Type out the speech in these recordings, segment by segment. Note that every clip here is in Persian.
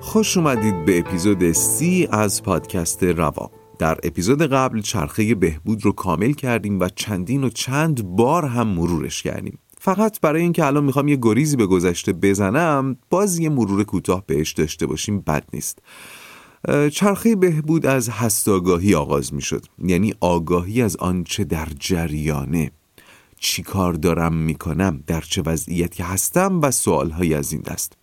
خوش اومدید به اپیزود سی از پادکست روا. در اپیزود قبل چرخه بهبود رو کامل کردیم و چندین و چند بار هم مرورش کردیم. فقط برای اینکه الان می‌خوام یه گریزی به گذشته بزنم باز یه مرور کوتاه بهش داشته باشیم بد نیست. چرخه بهبود از هستاگاهی آغاز می‌شد. یعنی آگاهی از آنچه در جریانه. چی کار دارم می‌کنم؟ در چه وضعیتی هستم؟ و سوالهایی از این دست.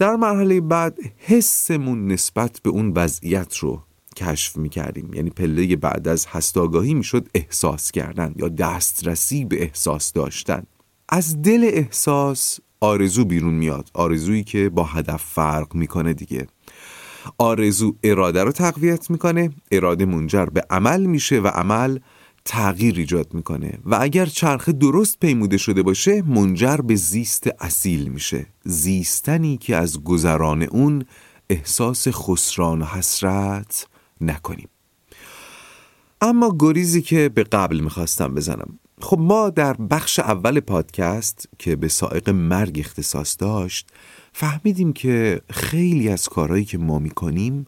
در مرحله بعد حسمون نسبت به اون وضعیت رو کشف می کردیم یعنی پله بعد از هستاگاهی می شد احساس کردن یا دسترسی به احساس داشتن. از دل احساس آرزو بیرون میاد آرزویی که با هدف فرق می‌کنه دیگه. آرزو اراده رو تقویت می‌کنه اراده منجر به عمل میشه و عمل تغییر ایجاد می‌کنه و اگر چرخه درست پیموده شده باشه منجر به زیست اصیل میشه. زیستنی که از گذران اون احساس خسران حسرت نکنیم. اما گریزی که به قبل می‌خواستم بزنم. خب ما در بخش اول پادکست که به سائق مرگ اختصاص داشت فهمیدیم که خیلی از کارهایی که ما می‌کنیم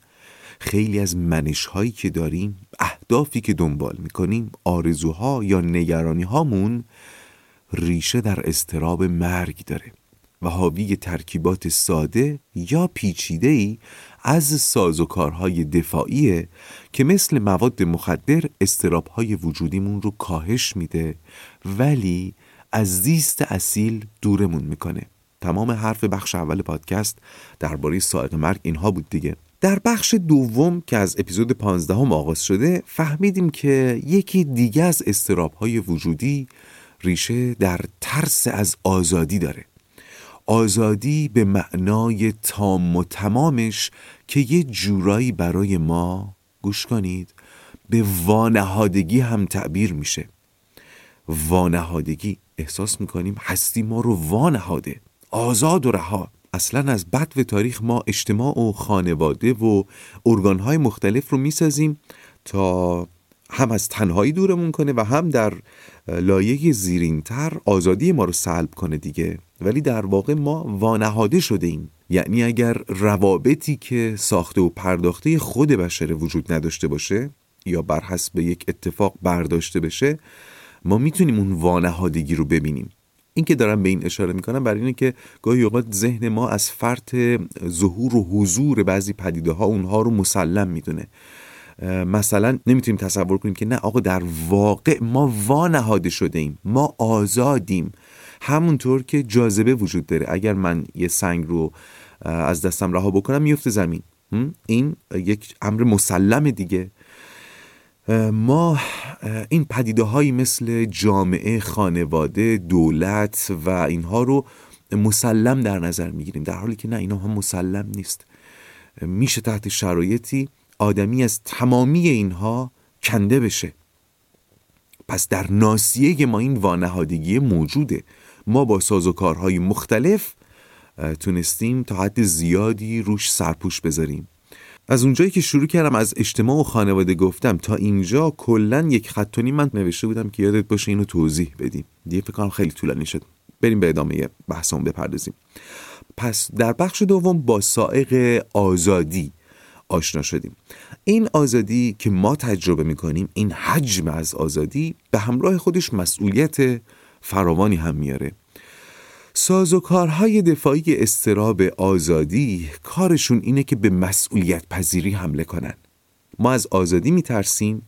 خیلی از منش هایی که داریم اهدافی که دنبال می‌کنیم آرزوها یا نگرانی هامون ریشه در استراب مرگ داره و حاوی ترکیبات ساده یا پیچیده ای از سازوکارهای دفاعیه که مثل مواد مخدر استراب های وجودیمون رو کاهش میده ولی از زیست اصیل دورمون می‌کنه. تمام حرف بخش اول پادکست درباره سائق مرگ اینها بود دیگه. در بخش دوم که از اپیزود 15 هم آغاز شده فهمیدیم که یکی دیگه از استراب های وجودی ریشه در ترس از آزادی داره. آزادی به معنای تام و تمامش که یه جورایی برای ما گوش کنید به وانهادگی هم تعبیر میشه. وانهادگی احساس می‌کنیم هستی ما رو وانهاده آزاد و رها. اصلا از بد و تاریخ ما اجتماع و خانواده و ارگانهای مختلف رو می‌سازیم تا هم از تنهایی دورمون کنه و هم در لایه زیرینتر آزادی ما رو سلب کنه دیگه. ولی در واقع ما وانهاده شده ایم. یعنی اگر روابطی که ساخته و پرداخته خود بشر وجود نداشته باشه یا بر حسب یک اتفاق برداشته بشه ما می‌تونیم اون وانهادگی رو ببینیم. این که دارم به این اشاره می‌کنم برای اینه که گاهی اوقات ذهن ما از فرط ظهور و حضور بعضی پدیده ها اونها رو مسلم می‌دونه. مثلا نمی‌تونیم تصور کنیم که نه آقا در واقع ما وانهاده شده ایم ما آزادیم. همونطور که جاذبه وجود داره. اگر من یه سنگ رو از دستم رها بکنم میفته زمین. این یک امر مسلم دیگه. ما این پدیده هایی مثل جامعه خانواده دولت و اینها رو مسلم در نظر می‌گیریم. در حالی که نه اینا هم مسلم نیست. میشه تحت شرایطی آدمی از تمامی اینها کنده بشه. پس در ناسیه ما این وانهادگی موجوده. ما با سازوکارهای مختلف تونستیم تا حد زیادی روش سرپوش بذاریم. از اونجایی که شروع کردم از اجتماع و خانواده گفتم تا اینجا کلا یک خط من نوشته بودم که یادت باشه اینو توضیح بدیم. دیگه فکر کنم خیلی طولانی شد. بریم به ادامه بحثمون بپردازیم. پس در بخش دوم با سائق آزادی آشنا شدیم. این آزادی که ما تجربه می‌کنیم این حجم از آزادی به همراه خودش مسئولیت فراوانی هم میاره. سازوکارهای دفاعی استراب آزادی کارشون اینه که به مسئولیت پذیری حمله کنن. ما از آزادی میترسیم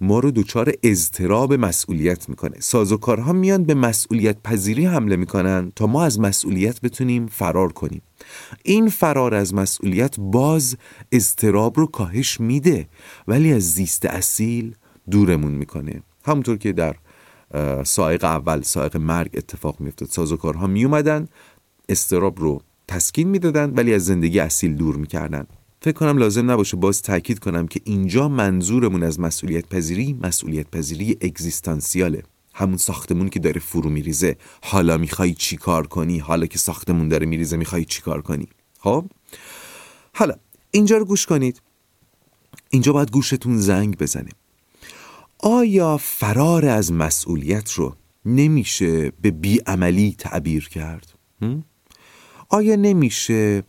ما رو دچار اضطراب مسئولیت می‌کنه. سازوکارها میان به مسئولیت پذیری حمله می‌کنن تا ما از مسئولیت بتونیم فرار کنیم. این فرار از مسئولیت باز اضطراب رو کاهش میده ولی از زیست اصیل دورمون می‌کنه. همونطور که در سائق اول سائق مرگ اتفاق میافتاد. سازوکارها می اومدن استراب رو تسکین می‌دادن ولی از زندگی اصیل دور می‌کردن. فکر کنم لازم نباشه باز تاکید کنم که اینجا منظورمون از مسئولیت پذیری مسئولیت پذیری اگزیستانسیاله. همون ساختمون که داره فرو میریزه. حالا می‌خوای چی کار کنی؟ حالا که ساختمون داره میریزه می‌خوای چی کار کنی؟ خب؟ حالا اینجا رو گوش کنید. اینجا باید گوشتون زنگ بزنه. آیا فرار از مسئولیت رو نمیشه به بیعملی تعبیر کرد؟ آیا نمیشه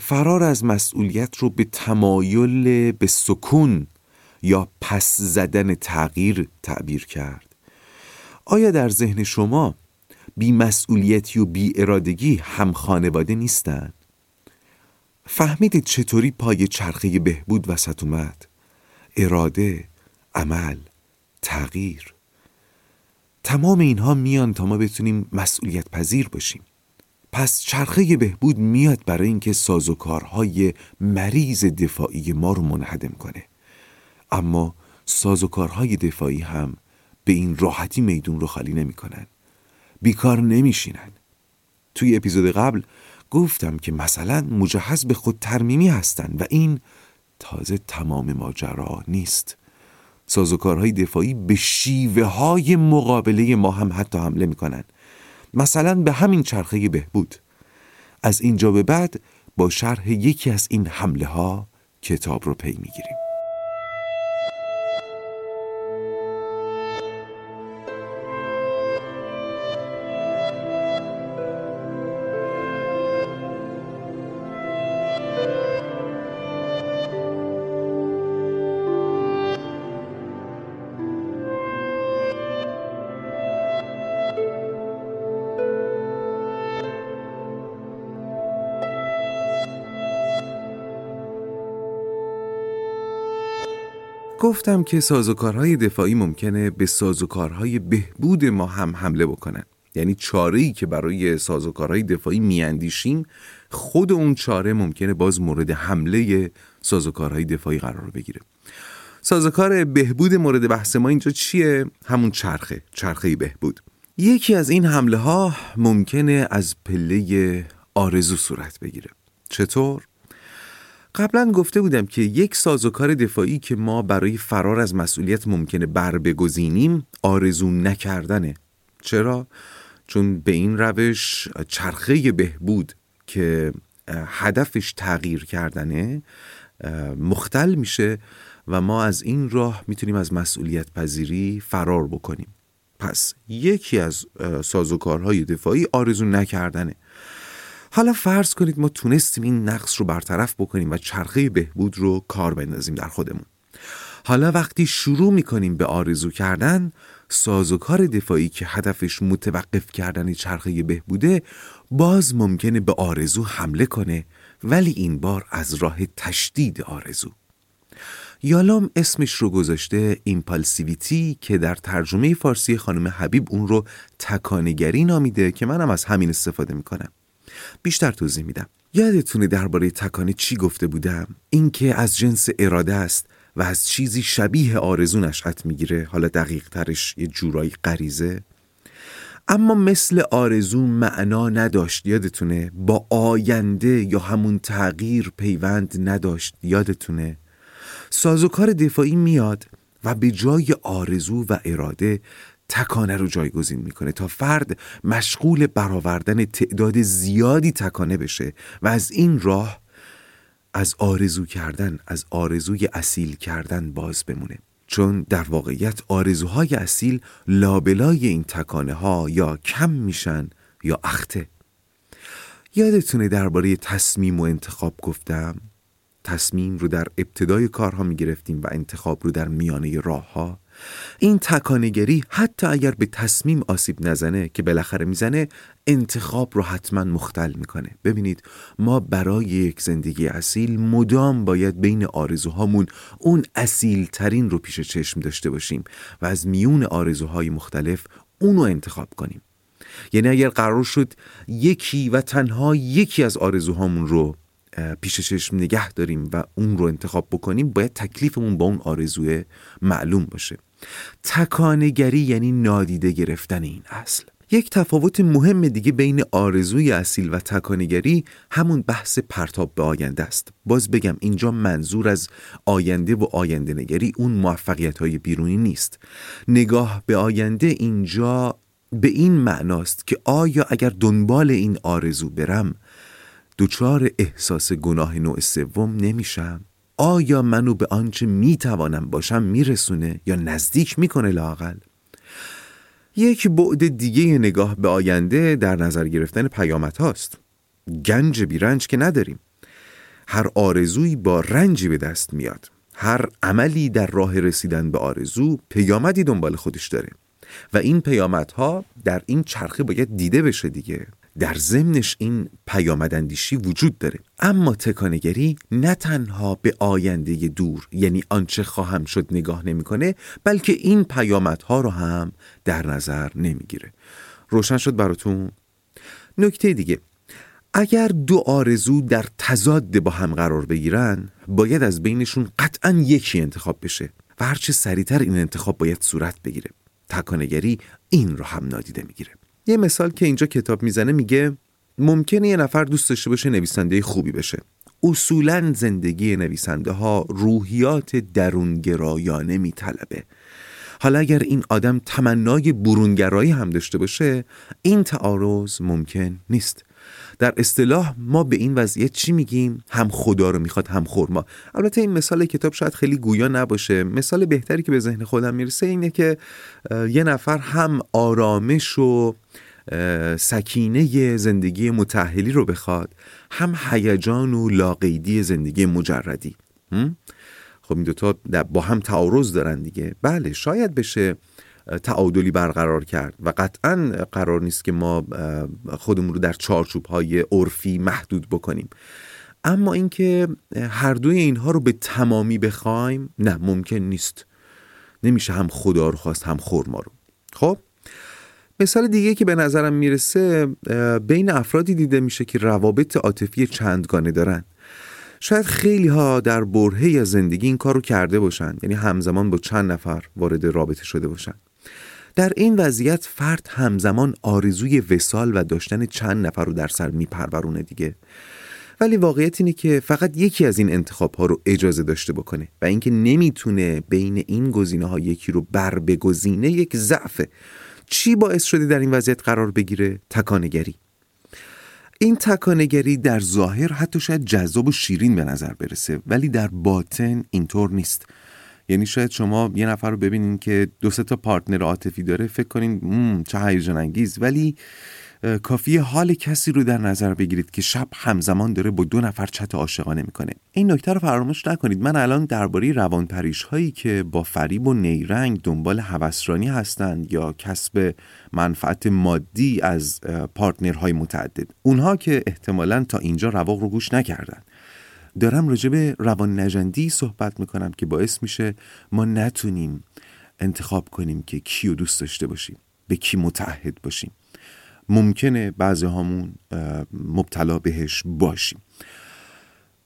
فرار از مسئولیت رو به تمایل به سکون یا پس زدن تغییر تعبیر کرد؟ آیا در ذهن شما بی مسئولیتی و بی ارادگی هم خانواده نیستند؟ فهمیدید چطوری پای چرخه بهبود وسط اومد؟ اراده، عمل، تغییر. تمام اینها میان تا ما بتونیم مسئولیت پذیر باشیم. پس چرخه بهبود میاد برای اینکه سازوکارهای مریض دفاعی ما رو منهدم کنه. اما سازوکارهای دفاعی هم به این راحتی میدون رو خالی نمی‌کنن. بیکار نمیشینن. توی اپیزود قبل گفتم که مثلا مجهز به خود ترمیمی هستن و این تازه تمام ماجرا نیست. سازوکارهای دفاعی به شیوه های مقابله ما هم حتی حمله می‌کنن. مثلا به همین چرخه بهبود. از اینجا به بعد با شرح یکی از این حمله ها کتاب رو پی می‌گیریم. گفتم که سازوکارهای دفاعی ممکنه به سازوکارهای بهبود ما هم حمله بکنن یعنی چاره که برای سازوکارهای دفاعی میاندیشیم خود اون چاره ممکنه باز مورد حمله سازوکارهای دفاعی قرار بگیره سازوکار بهبود مورد بحث ما اینجا چیه؟ همون چرخه چرخه بهبود یکی از این حمله ها ممکنه از پله آرزو صورت بگیره چطور؟ قبلا گفته بودم که یک سازوکار دفاعی که ما برای فرار از مسئولیت ممکنه بر بگزینیم آرزو نکردنه. چرا؟ چون به این روش چرخه بهبود که هدفش تغییر کردنه مختل میشه و ما از این راه می‌تونیم از مسئولیت پذیری فرار بکنیم. پس یکی از سازوکارهای دفاعی آرزو نکردنه. حالا فرض کنید ما تونستیم این نقص رو برطرف بکنیم و چرخه بهبود رو کار بندازیم در خودمون. حالا وقتی شروع می‌کنیم به آرزو کردن سازوکار دفاعی که هدفش متوقف کردن چرخه بهبوده باز ممکنه به آرزو حمله کنه ولی این بار از راه تشدید آرزو. یالام اسمش رو گذاشته ایمپالسیویتی که در ترجمه فارسی خانم حبیب اون رو تکانگری نامیده که منم از همین استفاده می‌کنم. بیشتر توضیح میدم. یادتونه درباره تکانه چی گفته بودم؟ اینکه از جنس اراده است و از چیزی شبیه آرزو نشأت می‌گیره حالا دقیق ترش یه جورایی غریزه. اما مثل آرزو معنا نداشت یادتونه؟ با آینده یا همون تغییر پیوند نداشت یادتونه؟ سازوکار دفاعی میاد و به جای آرزو و اراده تکانه رو جایگزین می‌کنه تا فرد مشغول برآوردن تعداد زیادی تکانه بشه و از این راه از آرزو کردن از آرزوی اصیل کردن باز بمونه. چون در واقعیت آرزوهای اصیل لابلای این تکانه ها یا کم میشن یا اخته. یادتونه درباره تصمیم و انتخاب گفتم؟ تصمیم رو در ابتدای کارها می گرفتیم و انتخاب رو در میانه راه ها این تکانگری حتی اگر به تصمیم آسیب نزنه که بالاخره می‌زنه انتخاب رو حتما مختل می‌کنه. ببینید ما برای یک زندگی اصیل مدام باید بین آرزوهامون اون اصیل ترین رو پیش چشم داشته باشیم و از میون آرزوهای مختلف اونو انتخاب کنیم. یعنی اگر قرار شد یکی و تنها یکی از آرزوهامون رو پیش چشم نگه داریم و اون رو انتخاب بکنیم باید تکلیفمون با اون آرزوی معلوم باشه. تکانگری یعنی نادیده گرفتن این اصل. یک تفاوت مهم دیگه بین آرزوی اصیل و تکانگری همون بحث پرتاب به آینده است. باز بگم اینجا منظور از آینده و آینده نگری اون موفقیت های بیرونی نیست. نگاه به آینده اینجا به این معناست که آیا اگر دنبال این آرزو برم دچار احساس گناه نوع سوم نمیشم؟ آیا منو به آنچه می‌توانم باشم میرسونه یا نزدیک می‌کنه لاقل یک بعد دیگه نگاه به آینده در نظر گرفتن پیامت هاست گنج بیرنج که نداریم. هر آرزویی با رنجی به دست میاد. هر عملی در راه رسیدن به آرزو پیامدی دنبال خودش داره. و این پیامدها در این چرخه باید دیده بشه دیگه. در ضمنش این پیامدندیشی وجود داره. اما تکانگری نه تنها به آینده دور یعنی آنچه خواهم شد نگاه نمی‌کنه بلکه این پیامدها رو هم در نظر نمی‌گیره. روشن شد براتون؟ نکته دیگه اگر دو آرزو در تضاد با هم قرار بگیرن باید از بینشون قطعا یکی انتخاب بشه و هرچه سریعتر این انتخاب باید صورت بگیره. تکانگری این رو هم نادیده می‌گیره. یه مثال که اینجا کتاب می‌زنه میگه ممکنه یه نفر دوست داشته باشه نویسنده خوبی بشه. اصولا زندگی نویسنده ها روحیات درونگرایانه میطلبه. حالا اگر این آدم تمنای برونگرایی هم داشته باشه این تعارض ممکن نیست. در اصطلاح ما به این وضعیت چی میگیم؟ هم خدا رو می‌خواد هم خورما. البته این مثال کتاب شاید خیلی گویا نباشه. مثال بهتری که به ذهن خودم می‌رسه اینه که یه نفر هم آرامش و سکینه زندگی متحلی رو بخواد هم هیجان و لاقیدی زندگی مجردی. خب این دوتا با هم تعارض دارن دیگه. بله شاید بشه تعادلی برقرار کرد و قطعا قرار نیست که ما خودمون رو در چارچوب های عرفی محدود بکنیم. اما اینکه هر دوی اینها رو به تمامی بخوایم نه ممکن نیست. نمیشه هم خدا رو خواست هم خورما رو. خب مثال دیگه که به نظرم می‌رسه بین افرادی دیده میشه که روابط عاطفی چندگانه دارن. شاید خیلی ها در برهه از زندگی این کار رو کرده باشن. یعنی همزمان با چند نفر وارد رابطه شده باشن. در این وضعیت فرد همزمان آرزوی وسال و داشتن چند نفر رو در سر میپرورونه دیگه. ولی واقعیت اینه که فقط یکی از این انتخاب ها رو اجازه داشته بکنه و اینکه نمی‌تونه بین این گزینه ها یکی رو بر بگزینه یک ضعفه چی باعث شده در این وضعیت قرار بگیره؟ تکانگری این تکانگری در ظاهر حتی شاید جذاب و شیرین به نظر برسه ولی در باطن اینطور نیست. یعنی شاید شما یه نفر رو ببینین که دو تا پارتنر عاطفی داره فکر کنین چه هیجان انگیز ولی کافی حال کسی رو در نظر بگیرید که شب همزمان داره با دو نفر چت عاشقانه می‌کنه. این نکته رو فراموش نکنید. من الان درباره روانپریش هایی که با فریب و نیرنگ دنبال هوسرانی هستند یا کسب منفعت مادی از پارتنرهای متعدد اونها که احتمالا تا اینجا رواق رو گوش نکردن. دارم راجع به روان نجندی صحبت می‌کنم که باعث میشه ما نتونیم انتخاب کنیم که کیو دوست داشته باشیم به کی متعهد باشیم. ممکنه بعضی هامون مبتلا بهش باشیم.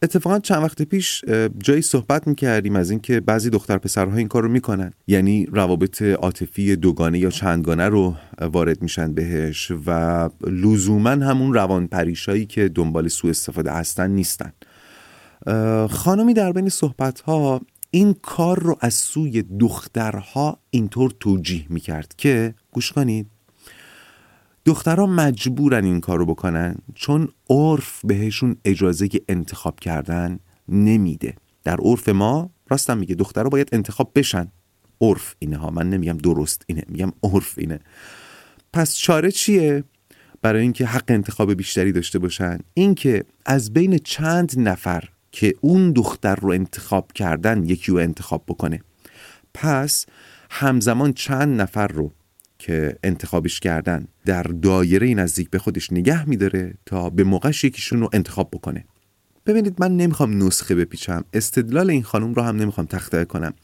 اتفاقا چند وقت پیش جایی صحبت می‌کردیم از اینکه بعضی دختر پسرها این کار رو می‌کنن. یعنی روابط عاطفی دوگانه یا چندگانه رو وارد میشن بهش و لزوما همون روان پریشایی که دنبال سوء استفاده هستن نیستن. خانمی در بین صحبت ها این کار رو از سوی دخترها اینطور توجیه می‌کرد که گوش کنید دخترها مجبورن این کار رو بکنن چون عرف بهشون اجازه انتخاب کردن نمیده. در عرف ما راستم میگه دخترها باید انتخاب بشن. عرف اینه ها من نمیگم درست اینه میگم عرف اینه. پس چاره چیه؟ برای اینکه حق انتخاب بیشتری داشته باشن. اینکه از بین چند نفر که اون دختر رو انتخاب کردن یکی رو انتخاب بکنه. پس همزمان چند نفر رو که انتخابش کردن در دایره نزدیک به خودش نگه میداره تا به موقعش یکیشون رو انتخاب بکنه. ببینید من نمی‌خوام نسخه بپیچم. استدلال این خانم رو هم نمی‌خوام تخته کنم.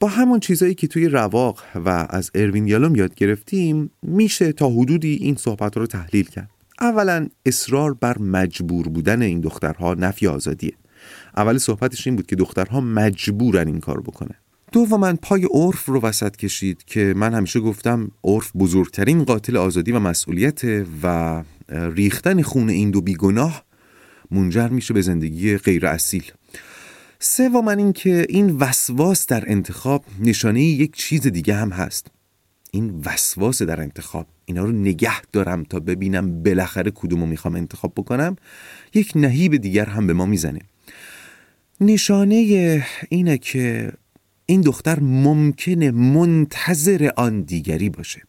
با همون چیزایی که توی رواق و از اروین یالوم یاد گرفتیم میشه تا حدودی این صحبت رو تحلیل کرد. اولا اصرار بر مجبور بودن این دخترها نفی آزادیه. اول صحبتش این بود که دخترها مجبورن این کار بکنن. دوما پای عرف رو وسط کشید که من همیشه گفتم عرف بزرگترین قاتل آزادی و مسئولیت و ریختن خون این دو بیگناه منجر میشه به زندگی غیر اصیل. سوما اینکه این وسواس در انتخاب نشانه یک چیز دیگه هم هست. این وسواس در انتخاب. اینا رو نگه دارم تا ببینم بالاخره کدومو می‌خوام انتخاب بکنم. یک نهیب دیگر هم به ما می‌زنه. نشانه اینه که این دختر ممکنه منتظر آن دیگری باشه.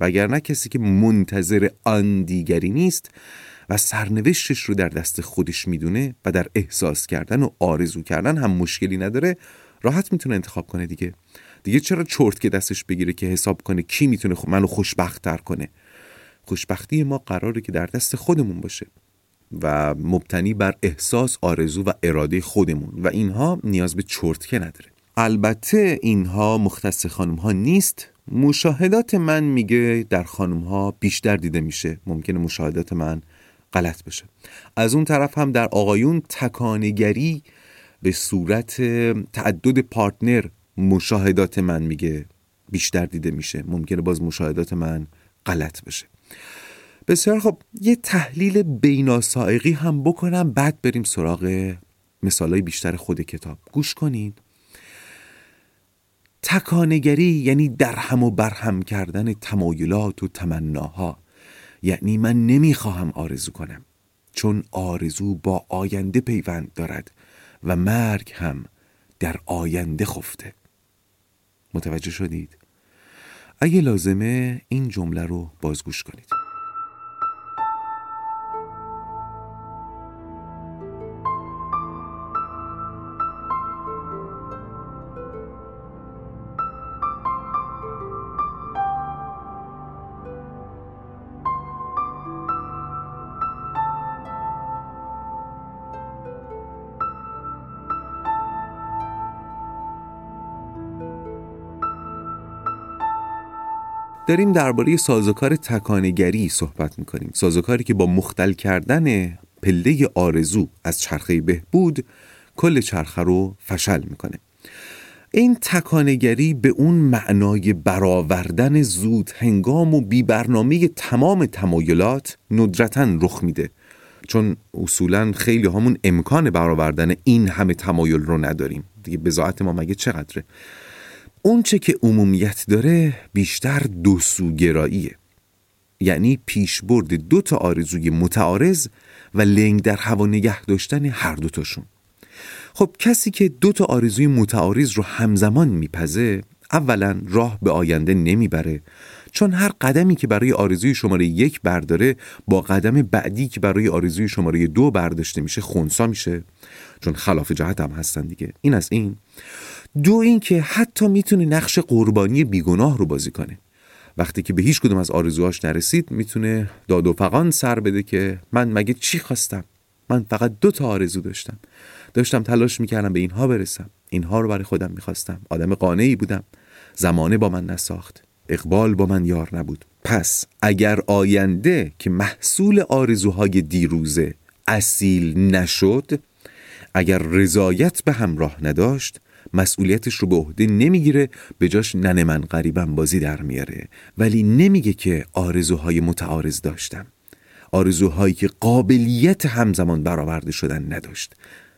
وگرنه کسی که منتظر آن دیگری نیست و سرنوشتش رو در دست خودش می‌دونه و در احساس کردن و آرزو کردن هم مشکلی نداره راحت می‌تونه انتخاب کنه دیگه. دیگه چرا چرت که دستش بگیره که حساب کنه کی می‌تونه منو خوشبخت تر کنه؟ خوشبختی ما قراره که در دست خودمون باشه. و مبتنی بر احساس آرزو و اراده خودمون و اینها نیاز به چرتکه نداره. البته اینها مختص خانم ها نیست. مشاهدات من میگه در خانم ها بیشتر دیده میشه. ممکنه مشاهدات من غلط بشه. از اون طرف هم در آقایون تکانگری به صورت تعدد پارتنر مشاهدات من میگه بیشتر دیده میشه. ممکنه باز مشاهدات من غلط بشه. بسیار خب یه تحلیل بیناسائقی هم بکنم بعد بریم سراغ مثالای بیشتر خود کتاب. گوش کنید. تکانگری یعنی درهم و برهم کردن تمایلات و تمناها. یعنی من نمی‌خواهم آرزو کنم چون آرزو با آینده پیوند دارد و مرگ هم در آینده خفته. متوجه شدید؟ اگه لازمه این جمله رو بازگوش کنید. داریم درباره سازوکار تکانگری صحبت می‌کنیم. سازوکاری که با مختل کردن پله آرزو از چرخه بهبود کل چرخه رو فشل می‌کنه. این تکانگری به اون معنای برآوردن زود هنگام و بی برنامه تمام تمایلات ندرتا رخ میده. چون اصولا خیلی همون امکان برآوردن این همه تمایل رو نداریم. دیگه بزاعت ما مگه چقدره؟ اونچه که عمومیت داره بیشتر دو سوگراییه یعنی پیشبرد دو تا آرزوی متعارض و لنگ در هوا نگه داشتن هر دوتاشون خب کسی که دو تا آرزوی متعارض رو همزمان میپزه اولا راه به آینده نمی‌بره چون هر قدمی که برای آرزوی شماره یک برداره با قدم بعدی که برای آرزوی شماره دو برداشته میشه خونسا میشه. چون خلاف جهت هم هستن دیگه. این از این. دو اینکه حتی می‌تونه نقش قربانی بیگناه رو بازی کنه. وقتی که به هیچ کدوم از آرزوهاش نرسید می‌تونه داد و فقان سر بده که من مگه چی خواستم؟ من فقط دو تا آرزو داشتم. داشتم تلاش می‌کردم به اینها برسم. اینها رو برای خودم می‌خواستم. آدم قانعی بودم. زمانه با من نساخت. اقبال با من یار نبود. پس اگر آینده که محصول آرزوهای دیروزه اصیل نشد اگر رضایت به همراه نداشت مسئولیتش رو به عهده نمی‌گیره به جاش ننه من قریبم بازی در میاره. ولی نمیگه که آرزوهای متعارض داشتم. آرزوهایی که قابلیت همزمان برآورده شدن نداشت.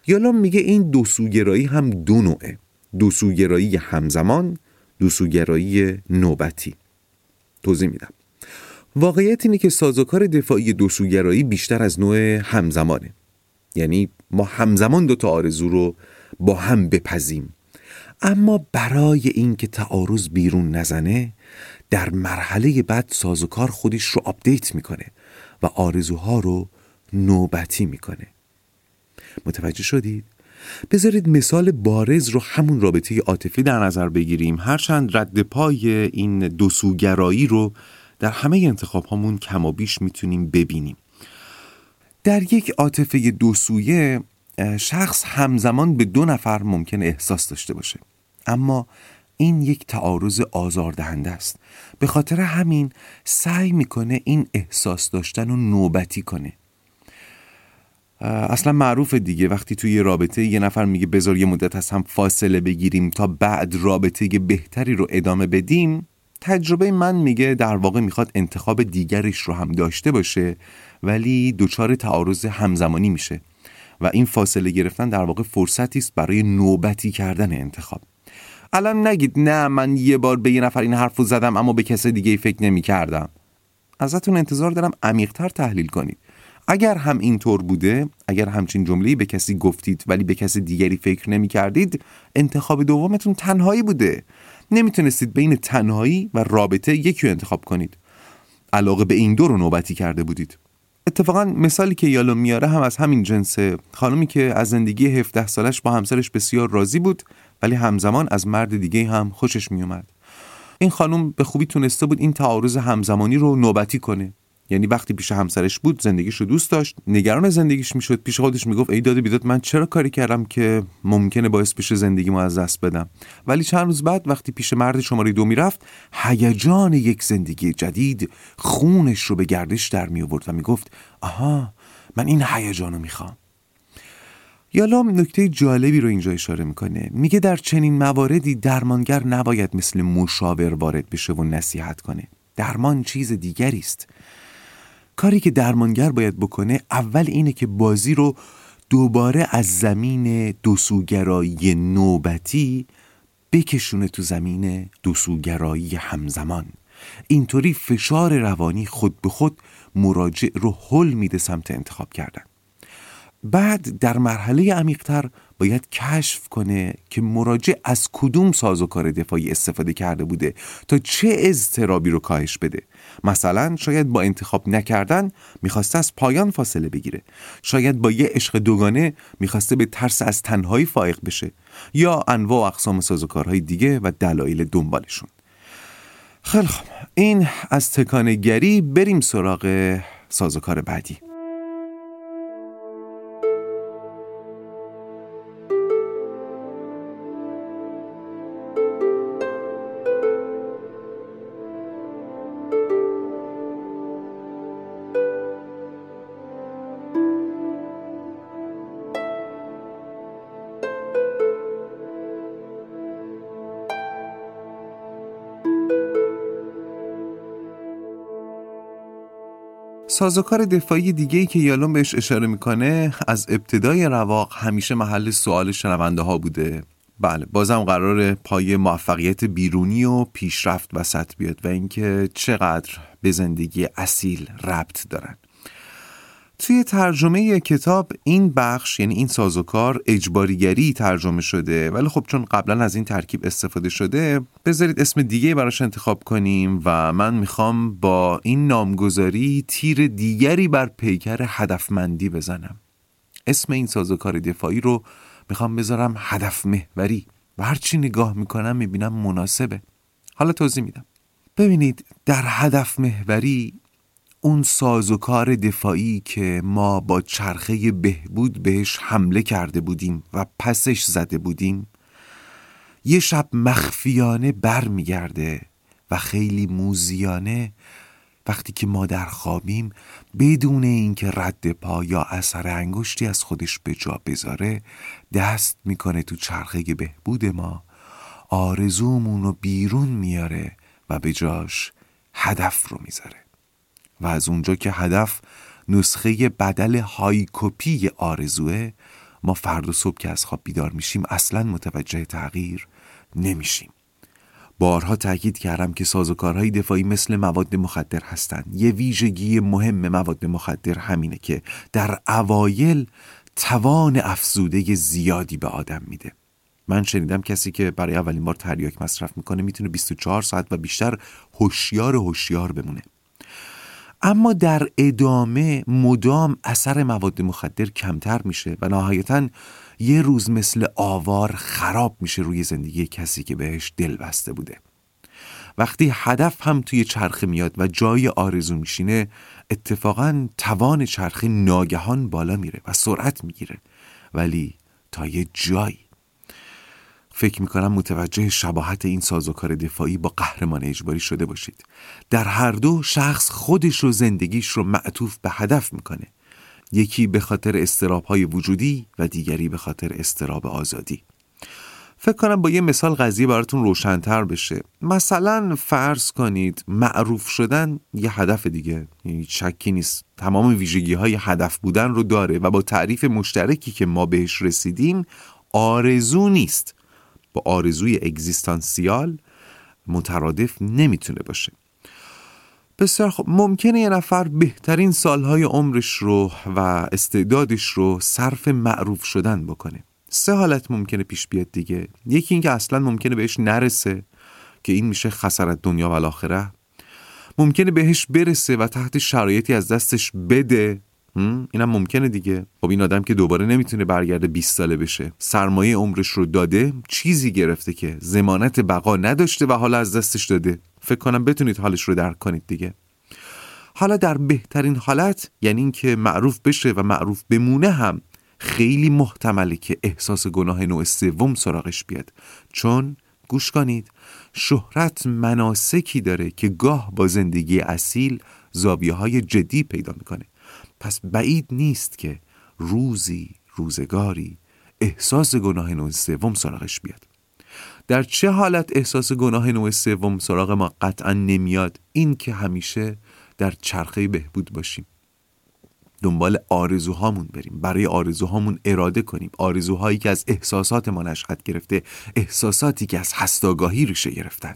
یالا میگه این دو سوگرایی هم دو نوعه. دو سوگرایی همزمان دو سوگرایی نوبتی. توضیح میدم. واقعیت اینه که سازوکار دفاعی دو سوگرایی بیشتر از نوع همزمانه. یعنی ما همزمان دو تا آرزو رو با هم بپزیم. اما برای اینکه تعارض بیرون نزنه در مرحله بعد سازوکار خودش رو آپدیت می‌کنه و آرزوها رو نوبتی می‌کنه. متوجه شدید؟ بذارید مثال بارز رو همون رابطه عاطفی در نظر بگیریم. هرچند رد پای این دوسوگرایی رو در همه انتخاب هامون کم و بیش می‌تونیم ببینیم. در یک عاطفه دوسویه شخص همزمان به دو نفر ممکن احساس داشته باشه. اما این یک تعارض آزاردهنده است. به خاطر همین سعی می‌کنه این احساس داشتن رو نوبتی کنه. اصلا معروف دیگه. وقتی توی یه رابطه یه نفر میگه بذار یه مدت از هم فاصله بگیریم تا بعد رابطه بهتری رو ادامه بدیم تجربه من میگه در واقع می‌خواد انتخاب دیگرش رو هم داشته باشه ولی دچار تعارض همزمانی میشه. و این فاصله گرفتن در واقع فرصتی است برای نوبتی کردن انتخاب. الان نگید نه من یه بار به یه نفر این حرف زدم اما به کس دیگه فکر نمی کردم. ازتون انتظار دارم عمیقتر تحلیل کنید. اگر هم اینطور بوده اگر همچین جمله‌ای به کسی گفتید ولی به کسی دیگری فکر نمی کردید انتخاب دومتون تنهایی بوده. نمی‌تونستید بین تنهایی و رابطه یکی رو انتخاب کنید. علاقه به این دو رو نوبتی کرده بودید. اتفاقا مثالی که یالو میاره هم از همین جنسه خانمی که از زندگی 17 سالش با همسرش بسیار راضی بود ولی همزمان از مرد دیگه هم خوشش میومد این خانم به خوبی تونسته بود این تعارض همزمانی رو نوبتی کنه. یعنی وقتی پیش همسرش بود زندگیش رو دوست داشت نگران زندگیش می‌شد. پیش خودش می‌گفت ای داده بیداد من چرا کاری کردم که ممکنه باعث بشه زندگی ما از دست بدم؟ ولی چند روز بعد وقتی پیش مرد شماره دو می‌رفت هیجان یک زندگی جدید خونش رو به گردش در می آورد و می‌گفت آها من این هیجان رو می‌خوام. یالام نکته جالبی رو اینجا اشاره می‌کنه. میگه در چنین مواردی درمانگر نباید مثل مشاور وارد بشه و نصیحت کنه. درمان چیز دیگری است. کاری که درمانگر باید بکنه اول اینه که بازی رو دوباره از زمین دوسوگرایی نوبتی بکشونه تو زمین دوسوگرایی همزمان. اینطوری فشار روانی خود به خود مراجع رو حل میده سمت انتخاب کردن. بعد در مرحله عمیقتر باید کشف کنه که مراجع از کدوم سازوکار دفاعی استفاده کرده بوده تا چه اضطرابی رو کاهش بده. مثلا شاید با انتخاب نکردن می‌خواسته از پایان فاصله بگیره. شاید با یه عشق دوگانه می‌خواسته به ترس از تنهایی فائق بشه. یا انواع و اقسام سازوکارهای دیگه و دلایل دنبالشون. خیلی خب این از تکانگری بریم سراغ سازوکار بعدی. سازوکار دفاعی دیگه ای که یالون بهش اشاره می‌کنه از ابتدای رواق همیشه محل سوال شنونده ها بوده. بله بازم قرار پای موفقیت بیرونی و پیشرفت وسط بیاد و اینکه چقدر به زندگی اصیل ربط دارن. توی ترجمه کتاب این بخش یعنی این سازوکار اجباریگری ترجمه شده ولی خب چون قبلا از این ترکیب استفاده شده بذارید اسم دیگه براش انتخاب کنیم و من می‌خوام با این نامگذاری تیر دیگری بر پیکر هدفمندی بزنم. اسم این سازوکار دفاعی رو می‌خوام بذارم هدف محوری و هرچی نگاه می‌کنم می‌بینم مناسبه. حالا توضیح میدم. ببینید در هدف محوری اون سازوکار دفاعی که ما با چرخه بهبود بهش حمله کرده بودیم و پسش زده بودیم یه شب مخفیانه بر میگرده و خیلی موزیانه وقتی که ما در خوابیم بدون اینکه رد پا یا اثر انگشتی از خودش به جا بذاره دست می‌کنه تو چرخه بهبود ما آرزومون رو بیرون میاره و به جاش هدف رو می‌ذاره. و از اونجا که هدف نسخه بدل هایکوپی آرزوه ما فردا صبح که از خواب بیدار میشیم اصلا متوجه تغییر نمیشیم. بارها تاکید کردم که سازوکارهای دفاعی مثل مواد مخدر هستند یه ویژگی مهم مواد مخدر همینه که در اوایل توان افزوده زیادی به آدم میده. من شنیدم کسی که برای اولین بار تریاک مصرف می‌کنه می‌تونه 24 ساعت و بیشتر هوشیار هوشیار بمونه. اما در ادامه مدام اثر مواد مخدر کمتر میشه و نهایتا یه روز مثل آوار خراب میشه روی زندگی کسی که بهش دل بسته بوده. وقتی هدف هم توی چرخه میاد و جای آرزو میشینه اتفاقا توان چرخه ناگهان بالا میره و سرعت می‌گیره. ولی تا یه جایی فکر می‌کنم متوجه شباهت این سازوکار دفاعی با قهرمان اجباری شده باشید. در هر دو شخص خودش رو زندگیش رو معطوف به هدف می‌کنه. یکی به خاطر استراب های وجودی و دیگری به خاطر استراب آزادی. فکر کنم با یه مثال قضیه براتون روشنتر بشه. مثلا فرض کنید معروف شدن یه هدف دیگه. یعنی شکی نیست. تمام ویژگی های هدف بودن رو داره و با تعریف مشترکی که ما بهش رسیدیم آرزو نیست. آرزوی اگزیستانسیال مترادف نمی‌تونه باشه. بسیار خب ممکنه یه نفر بهترین سالهای عمرش رو و استعدادش رو صرف معروف شدن بکنه. سه حالت ممکنه پیش بیاد دیگه. یکی اینکه اصلا ممکنه بهش نرسه که این میشه خسارت دنیا و الاخره. ممکنه بهش برسه و تحت شرایطی از دستش بده. اینم ممکنه دیگه. خب این آدم که دوباره نمی‌تونه برگرده 20 ساله بشه. سرمایه عمرش رو داده چیزی گرفته که زمانت بقا نداشته و حالا از دستش داده. فکر کنم بتونید حالش رو درک کنید دیگه. حالا در بهترین حالت یعنی اینکه معروف بشه و معروف بمونه هم خیلی محتمله که احساس گناه نوع سوم سراغش بیاد. چون گوش کنید شهرت مناسکی داره که گاه با زندگی اصیل زاویه های جدی پیدا می‌کنه. پس بعید نیست که روزی روزگاری احساس گناه نوع سوم سراغش بیاد. در چه حالت احساس گناه نوع سوم سراغ ما قطعا نمیاد این که همیشه در چرخه بهبود باشیم. دنبال آرزوهامون بریم برای آرزوهامون اراده کنیم. آرزوهایی که از احساسات ما نشأت گرفته احساساتی که از هستاگاهی ریشه گرفتن.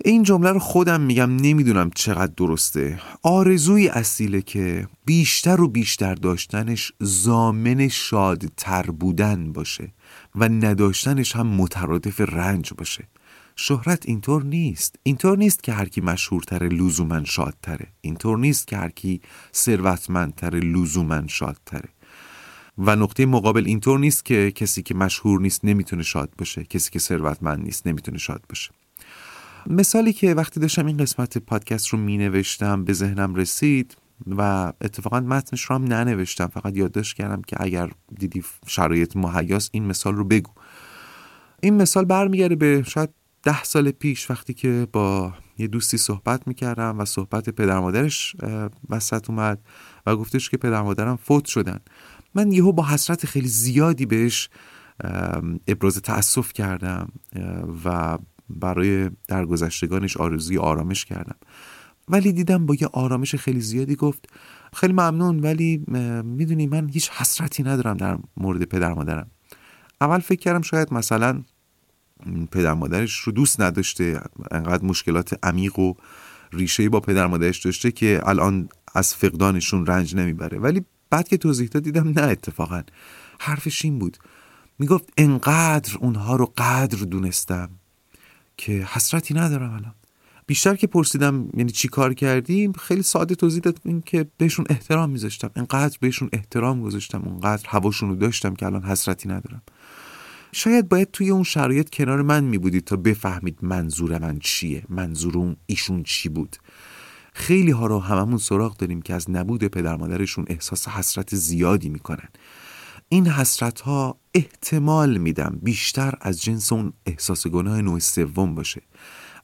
این جمله رو خودم میگم نمی‌دونم چقدر درسته. آرزوی اصیله که بیشتر و بیشتر داشتنش زامن شادتر بودن باشه و نداشتنش هم مترادف رنج باشه. شهرت اینطور نیست. اینطور نیست که هر کی مشهورتره لزوما شادتره. اینطور نیست که هر کی ثروتمندتره لزوما شادتره. و نقطه مقابل اینطور نیست که کسی که مشهور نیست نمی‌تونه شاد باشه. کسی که ثروتمند نیست نمی‌تونه شاد باشه. مثالی که وقتی داشتم این قسمت پادکست رو می نوشتم به ذهنم رسید و اتفاقا متنش رو هم ننوشتم. فقط یادداشت کردم که اگر دیدی شرایط مهیاس این مثال رو بگو. این مثال برمیگرده به شاید ده سال پیش وقتی که با یه دوستی صحبت می‌کردم و صحبت پدر مادرش وسط اومد و گفتش که پدر مادرم فوت شدن. من یهو با حسرت خیلی زیادی بهش ابراز تأسف کردم و برای درگذشتگانش آرزوی آرامش کردم. ولی دیدم با یه آرامش خیلی زیادی گفت خیلی ممنون ولی می‌دونی من هیچ حسرتی ندارم در مورد پدر مادرم. اول فکر کردم شاید مثلا پدر مادرش رو دوست نداشته انقدر مشکلات عمیق و ریشه با پدر مادرش داشته که الان از فقدانشون رنج نمی‌بره. ولی بعد که توضیح داد دیدم نه اتفاقا. حرفش این بود. می‌گفت انقدر اونها رو قدر دونستم. که حسرتی ندارم الان. بیشتر که پرسیدم یعنی چی کار کردیم خیلی ساده توضیح داد این که بهشون احترام میذاشتم. انقدر بهشون احترام گذاشتم اونقدر هواشون رو داشتم که الان حسرتی ندارم. شاید باید توی اون شرایط کنار من میبودید تا بفهمید منظور من چیه منظور اون ایشون چی بود. خیلی ها رو هممون سراغ داریم که از نبود پدر مادرشون احساس حسرت زیادی می‌کنن. این حسرت ها احتمال میدم بیشتر از جنس اون احساس گناه نوع سوم باشه.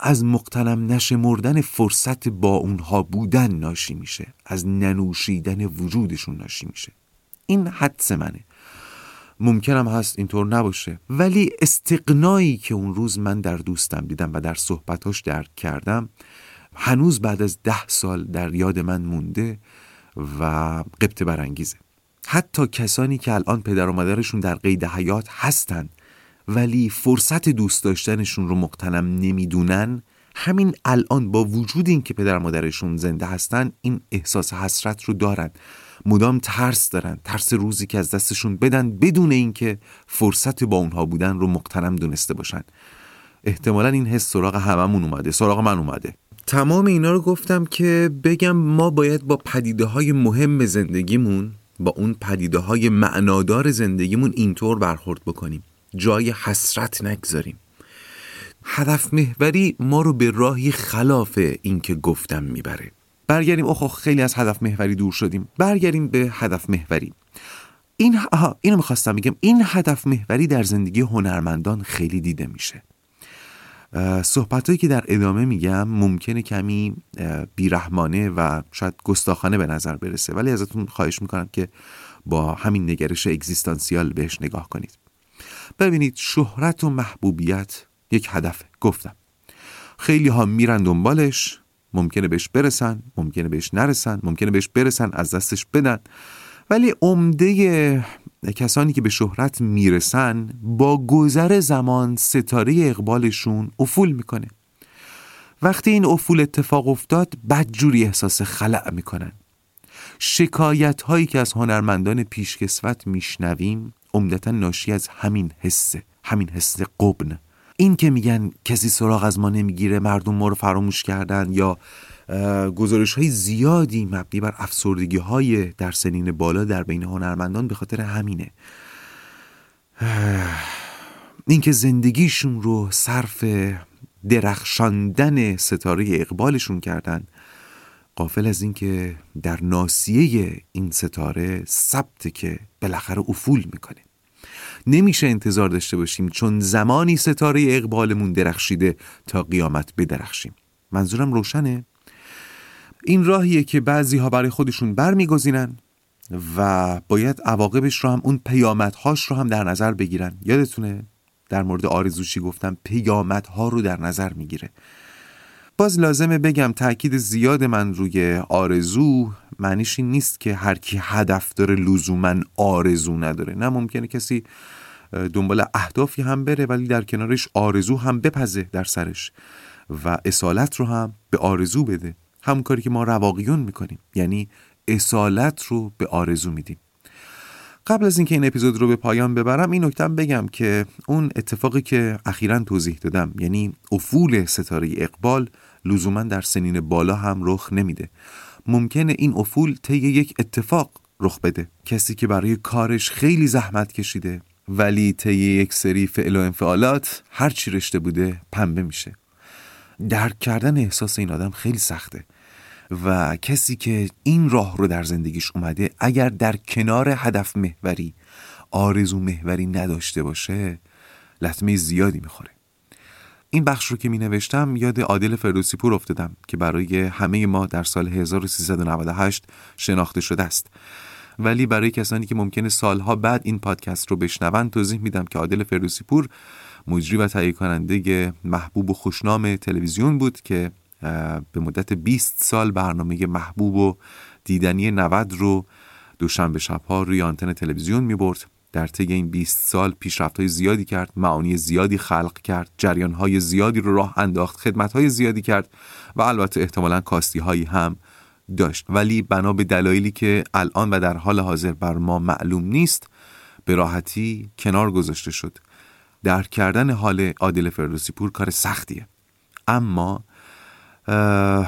از مقتنم نشمردن فرصت با اونها بودن ناشی میشه. از ننوشیدن وجودشون ناشی میشه. این حدس منه. ممکنم هست اینطور نباشه. ولی استقنایی که اون روز من در دوستم دیدم و در صحبتاش درک کردم هنوز بعد از ده سال در یاد من مونده و قبط برانگیزه. حتی کسانی که الان پدر و مادرشون در قید حیات هستن ولی فرصت دوست داشتنشون رو مقتنم نمی‌دونن همین الان با وجود این که پدر مادرشون زنده هستن این احساس حسرت رو دارن. مدام ترس دارن ترس روزی که از دستشون بدن بدون اینکه فرصت با اونها بودن رو مقتنم دونسته باشن. احتمالا این حس سراغ هممون اومده سراغ من اومده. تمام اینا رو گفتم که بگم ما باید با پدیده های مهم زندگیمون با اون پدیده های معنادار زندگیمون اینطور برخورد بکنیم. جای حسرت نگذاریم. هدف محوری ما رو به راهی خلاف این که گفتم می‌بره. برگردیم اوه خیلی از هدف محوری دور شدیم. برگردیم به هدف محوری. این آها اینو می‌خواستم بگم. این هدف محوری در زندگی هنرمندان خیلی دیده میشه. صحبت که در ادامه میگم ممکنه کمی بیرحمانه و شاید گستاخانه به نظر برسه. ولی ازتون خواهش می‌کنم که با همین نگرش اگزیستانسیال بهش نگاه کنید. ببینید شهرت و محبوبیت یک هدفه. گفتم. خیلی ها میرن دنبالش ممکنه بهش برسن ممکنه بهش نرسن ممکنه بهش برسن از دستش بدن. ولی عمده کسانی که به شهرت می‌رسن با گذر زمان ستاره اقبالشون افول می‌کنه. وقتی این افول اتفاق افتاد بدجوری احساس خلع می‌کنن. شکایت هایی که از هنرمندان پیشکسوت میشنویم عمدتا ناشی از همین حسه همین حس قبن. این که میگن کسی سراغ از ما نمی‌گیره مردم ما رو فراموش کردن یا گزارش های زیادی مبنی بر افسردگی های در سنین بالا در بین هنرمندان به خاطر همینه. اینکه زندگیشون رو صرف درخشاندن ستاره اقبالشون کردن قافل از اینکه در ناسیه این ستاره ثبت که بالاخره افول می‌کنه. نمیشه انتظار داشته باشیم چون زمانی ستاره اقبالمون درخشیده تا قیامت بدرخشیم. منظورم روشنه؟ این راهیه که بعضی ها برای خودشون برمیگزینن و باید عواقبش رو هم اون پیامدهاش رو هم در نظر بگیرن. یادتونه؟ در مورد آرزوشی گفتم؟ پیامدها رو در نظر می‌گیره. باز لازمه بگم تاکید زیاد من روی آرزو معنیش این نیست که هر کی هدف داره لزوما آرزو نداره. نه ممکنه کسی دنبال اهدافی هم بره ولی در کنارش آرزو هم بپزه در سرش و اصالت رو هم به آرزو بده. همون که ما رواقیون می‌کنیم. یعنی اصالت رو به آرزو میدیم. قبل از اینکه این اپیزود رو به پایان ببرم این نکتم بگم که اون اتفاقی که اخیرا توضیح دادم یعنی افول ستاره اقبال لزوما در سنین بالا هم رخ نمیده. ممکنه این افول طی یک اتفاق رخ بده. کسی که برای کارش خیلی زحمت کشیده ولی طی یک سری فعل و انفعالات هر چی رشته بوده پنبه میشه. درک کردن احساس این آدم خیلی سخته. و کسی که این راه رو در زندگیش اومده اگر در کنار هدف محوری آرزو محوری نداشته باشه لطمه زیادی می‌خوره. این بخش رو که می نوشتم یاد عادل فردوسی پور افتادم که برای همه ما در سال 1398 شناخته شده است. ولی برای کسانی که ممکنه سالها بعد این پادکست رو بشنوند توضیح میدم که عادل فردوسی پور مجری و تهیه کننده محبوب و خوشنام تلویزیون بود که به مدت 20 سال برنامه محبوب و دیدنی 90 رو دوشنبه شبها روی آنتن تلویزیون می برد در طی این 20 سال پیشرفت های زیادی کرد معانی زیادی خلق کرد جریان های زیادی رو راه انداخت خدمت زیادی کرد و البته احتمالا کاستی هایی هم داشت. ولی بنا به دلایلی که الان و در حال حاضر بر ما معلوم نیست به راحتی کنار گذاشته شد. درک کردن حال عادل فردوسی پور کار سختیه. اما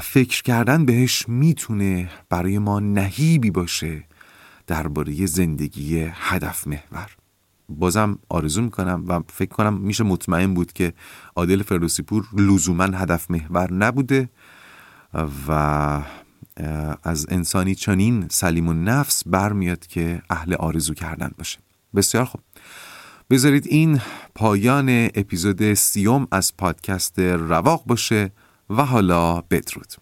فکر کردن بهش می‌تونه برای ما نهیبی باشه درباره زندگی هدف محور. بازم آرزو می‌کنم و فکر کنم میشه مطمئن بود که عادل فردوسی پور لزوما هدف محور نبوده و از انسانی چنین سلیم و نفس برمیاد که اهل آرزو کردن باشه. بسیار خوب. بذارید این پایان اپیزود سیوم از پادکست رواق باشه و حالا بدرود.